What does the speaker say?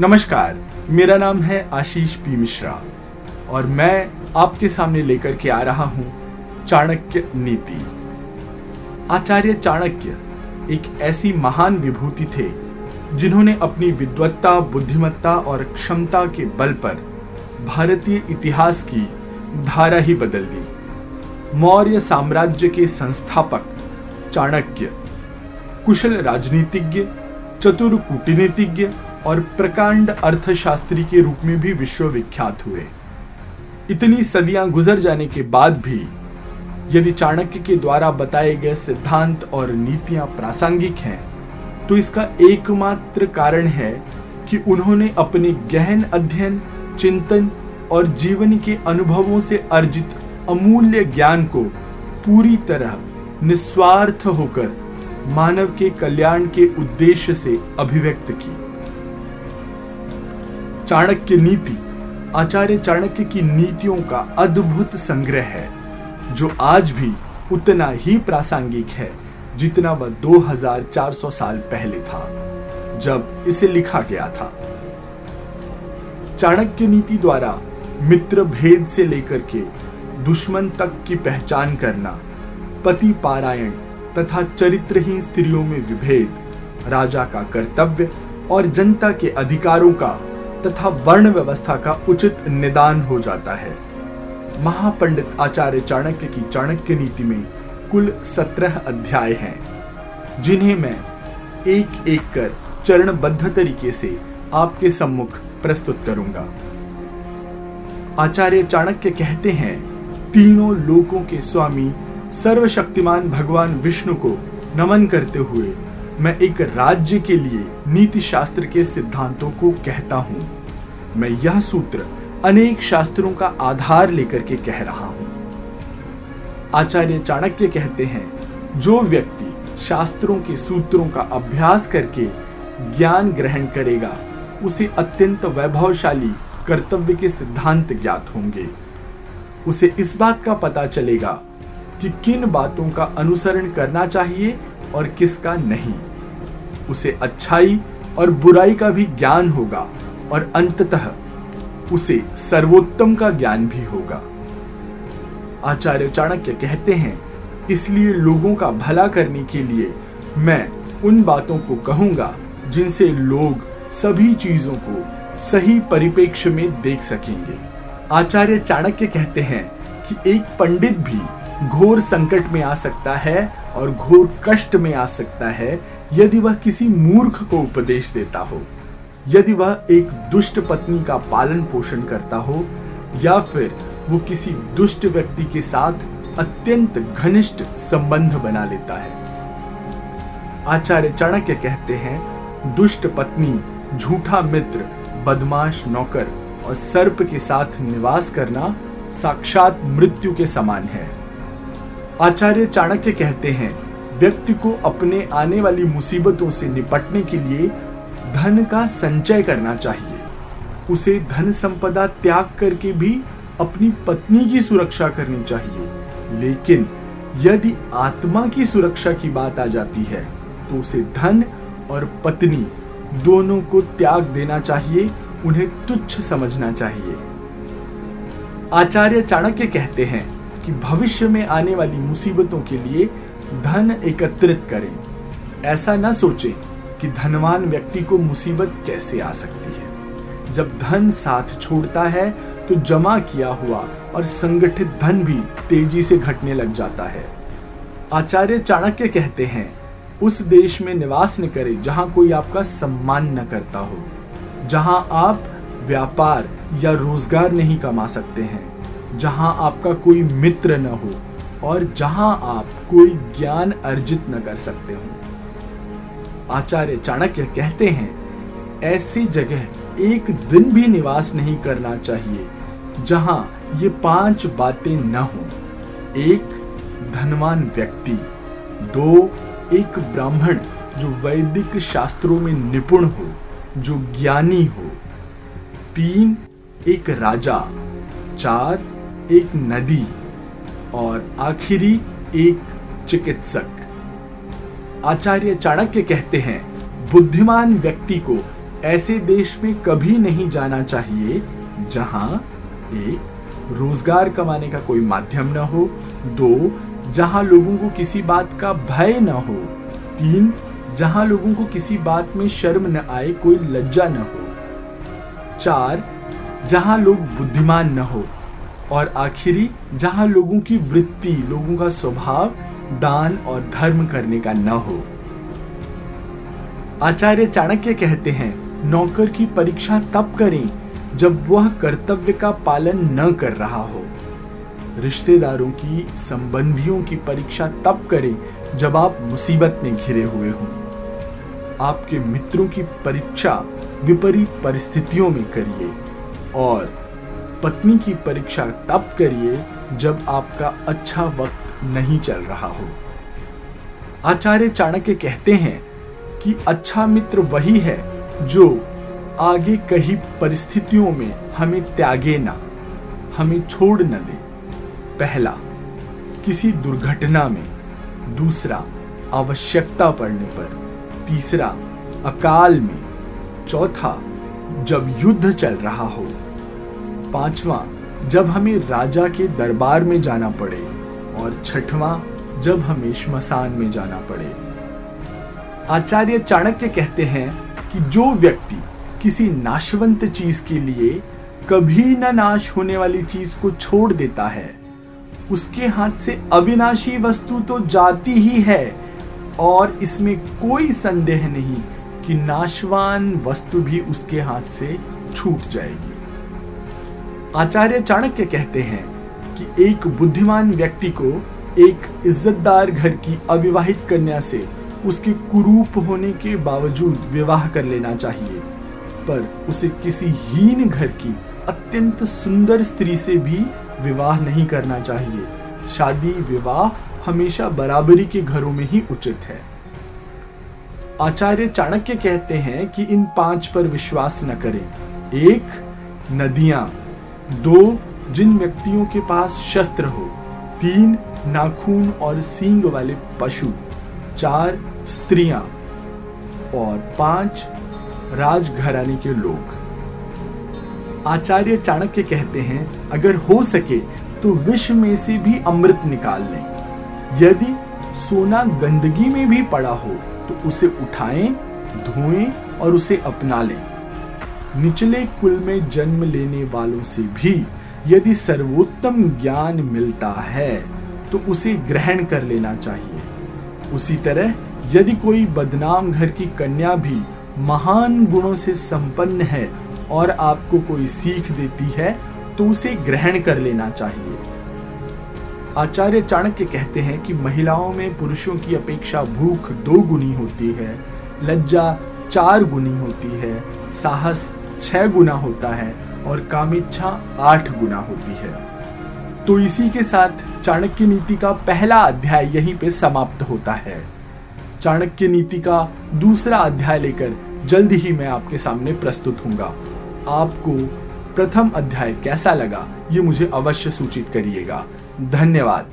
नमस्कार, मेरा नाम है आशीष पी मिश्रा और मैं आपके सामने लेकर के आ रहा हूँ चाणक्य नीति। आचार्य चाणक्य एक ऐसी महान विभूति थे जिन्होंने अपनी विद्वत्ता, बुद्धिमत्ता और क्षमता के बल पर भारतीय इतिहास की धारा ही बदल दी। मौर्य साम्राज्य के संस्थापक चाणक्य, कुशल राजनीतिज्ञ, चतुर कूटनीतिज्ञ और प्रकांड अर्थशास्त्री के रूप में भी विश्व विख्यात हुए। इतनी सदियाँ गुजर जाने के बाद भी, यदि चाणक्य के द्वारा बताए गए सिद्धांत और नीतियाँ प्रासंगिक हैं तो इसका एकमात्र कारण है कि उन्होंने अपने गहन अध्ययन, चिंतन और जीवन के अनुभवों से अर्जित अमूल्य ज्ञान को पूरी तरह निस्वार्थ होकर मानव के कल्याण के उद्देश्य से अभिव्यक्त की। चाणक्य नीति, आचार्य चाणक्य की नीतियों का अद्भुत संग्रह है, जो आज भी उतना ही प्रासंगिक है जितना वह 2400 साल पहले था, जब इसे लिखा गया था। चाणक्य नीति द्वारा मित्र भेद से लेकर के दुश्मन तक की पहचान करना, पति पारायण तथा चरित्रहीन स्त्रियों में विभेद, राजा का कर्तव्य और जनता के अधिकारों का तथा वर्ण व्यवस्था का उचित निदान हो जाता है। महापंडित आचार्य चाणक्य की चाणक्य नीति में कुल सत्रह अध्याय हैं, जिन्हें मैं एक एक कर चरणबद्ध तरीके से आपके सम्मुख प्रस्तुत करूँगा। आचार्य चाणक्य कहते हैं, तीनों लोकों के स्वामी सर्वशक्तिमान भगवान विष्णु को नमन करते हुए मैं एक राज्य के लिए नीति शास्त्र के सिद्धांतों को कहता हूँ। मैं यह सूत्र अनेक शास्त्रों का आधार लेकर के कह रहा हूँ। आचार्य चाणक्य कहते हैं, जो व्यक्ति शास्त्रों के सूत्रों का अभ्यास करके ज्ञान ग्रहण करेगा, उसे अत्यंत वैभवशाली कर्तव्य के सिद्धांत ज्ञात होंगे। उसे इस बात का पता चलेगा कि किन बातों का अनुसरण करना चाहिए और किसका नहीं। उसे अच्छाई और बुराई का भी ज्ञान होगा और अंततः उसे सर्वोत्तम का ज्ञान भी होगा। आचार्य चाणक्य कहते हैं, इसलिए लोगों का भला करने के लिए मैं उन बातों को कहूँगा जिनसे लोग सभी चीज़ों को सही परिप्रेक्ष्य में देख सकेंगे। आचार्य चाणक्य कहते हैं कि एक पंडित भी घोर संकट में आ सकता है और घोर कष्ट में आ सकता है यदि वह किसी मूर्ख को उपदेश देता हो, यदि वह एक दुष्ट पत्नी का पालन पोषण करता हो, या फिर वो किसी दुष्ट व्यक्ति के साथ अत्यंत घनिष्ठ संबंध बना लेता है। आचार्य चाणक्य कहते हैं, दुष्ट पत्नी, झूठा मित्र, बदमाश नौकर और सर्प के साथ निवास करना साक्षात मृत्यु के समान है। आचार्य चाणक्य कहते हैं व्यक्ति को अपने आने वाली मुसीबतों से निपटने के लिए धन का संचय करना चाहिए। उसे धन संपदा त्याग करके भी अपनी पत्नी की सुरक्षा करनी चाहिए। लेकिन यदि आत्मा की सुरक्षा की बात आ जाती है तो उसे धन और पत्नी दोनों को त्याग देना चाहिए, उन्हें तुच्छ समझना चाहिए। आचार्य चाणक्य कहते हैं कि भविष्य में आने वाली मुसीबतों के लिए धन एकत्रित करें। ऐसा न सोचें कि धनवान व्यक्ति को मुसीबत कैसे आ सकती है। जब धन साथ छोड़ता है तो जमा किया हुआ और संगठित धन भी तेज़ी से घटने लग जाता है। आचार्य चाणक्य कहते हैं, उस देश में निवास न करें जहाँ कोई आपका सम्मान न करता हो, जहाँ आप व्यापार या रोज़गार नहीं कमा सकते हैं, जहाँ आपका कोई मित्र न हो और जहाँ आप कोई ज्ञान अर्जित न कर सकते हो। आचार्य चाणक्य कहते हैं, ऐसी जगह एक दिन भी निवास नहीं करना चाहिए जहाँ ये पाँच बातें न हो। एक, धनवान व्यक्ति। दो, एक ब्राह्मण जो वैदिक शास्त्रों में निपुण हो, जो ज्ञानी हो। तीन, एक राजा। चार, एक नदी। और आखिरी एक चिकित्सक। आचार्य चाणक्य कहते हैं, बुद्धिमान व्यक्ति को ऐसे देश में कभी नहीं जाना चाहिए जहाँ एक, रोज़गार कमाने का कोई माध्यम न हो, दो, जहाँ लोगों को किसी बात का भय न हो, तीन, जहाँ लोगों को किसी बात में शर्म न आए, कोई लज्जा न हो, चार, जहाँ लोग बुद्धिमान न हो। और आखिरी, जहाँ लोगों की वृत्ति, लोगों का स्वभाव, दान और धर्म करने का न हो। आचार्य चाणक्य कहते हैं, नौकर की परीक्षा तब करें, जब वह कर्तव्य का पालन न कर रहा हो। रिश्तेदारों की, संबंधियों की परीक्षा तब करें, जब आप मुसीबत में घिरे हुए हों। आपके मित्रों की परीक्षा विपरीत परिस्थितियों में करिए और पत्नी की परीक्षा तब करिए जब आपका अच्छा वक्त नहीं चल रहा हो। आचार्य चाणक्य कहते हैं कि अच्छा मित्र वही है जो आगे कहीं परिस्थितियों में हमें त्यागे ना, हमें छोड़ न दे। पहला, किसी दुर्घटना में। दूसरा, आवश्यकता पड़ने पर। तीसरा, अकाल में। चौथा, जब युद्ध चल रहा हो। पांचवा, जब हमें राजा के दरबार में जाना पड़े, और छठवां, जब हमें श्मशान में जाना पड़े। आचार्य चाणक्य कहते हैं कि जो व्यक्ति किसी नाशवंत चीज़ के लिए कभी न नाश होने वाली चीज़ को छोड़ देता है, उसके हाथ से अविनाशी वस्तु तो जाती ही है, और इसमें कोई संदेह नहीं कि नाशवान वस्तु भी उसके हाथ से छूट जाएगी। आचार्य चाणक्य कहते हैं कि एक बुद्धिमान व्यक्ति को एक इज्जतदार घर की अविवाहित कन्या से उसके कुरूप होने के बावजूद विवाह कर लेना चाहिए, पर उसे किसी हीन घर की अत्यंत सुंदर स्त्री से भी विवाह नहीं करना चाहिए। शादी विवाह हमेशा बराबरी के घरों में ही उचित है। आचार्य चाणक्य कहते हैं कि इन पाँच पर विश्वास न करें। एक, नदियाँ। दो, जिन व्यक्तियों के पास शस्त्र हो, तीन नाखून और सींग वाले पशु, चार स्त्रियाँ, और पाँच राजघराने के लोग। आचार्य चाणक्य कहते हैं, अगर हो सके तो विष में से भी अमृत निकाल लें। यदि सोना गंदगी में भी पड़ा हो तो उसे उठाएँ, धोएँ और उसे अपना लें। निचले कुल में जन्म लेने वालों से भी यदि सर्वोत्तम ज्ञान मिलता है तो उसे ग्रहण कर लेना चाहिए। उसी तरह, यदि कोई बदनाम घर की कन्या भी महान गुणों से संपन्न है और आपको कोई सीख देती है तो उसे ग्रहण कर लेना चाहिए। आचार्य चाणक्य कहते हैं कि महिलाओं में पुरुषों की अपेक्षा भूख दो गुनी होती है, लज्जा चार गुनी होती है, साहस छह गुना होता है और कामिच्छा आठ गुना होती है। तो इसी के साथ चाणक्य नीति का पहला अध्याय यहीं पे समाप्त होता है। चाणक्य नीति का दूसरा अध्याय लेकर जल्द ही मैं आपके सामने प्रस्तुत होऊँगा आपको प्रथम अध्याय कैसा लगा, ये मुझे अवश्य सूचित करिएगा। धन्यवाद।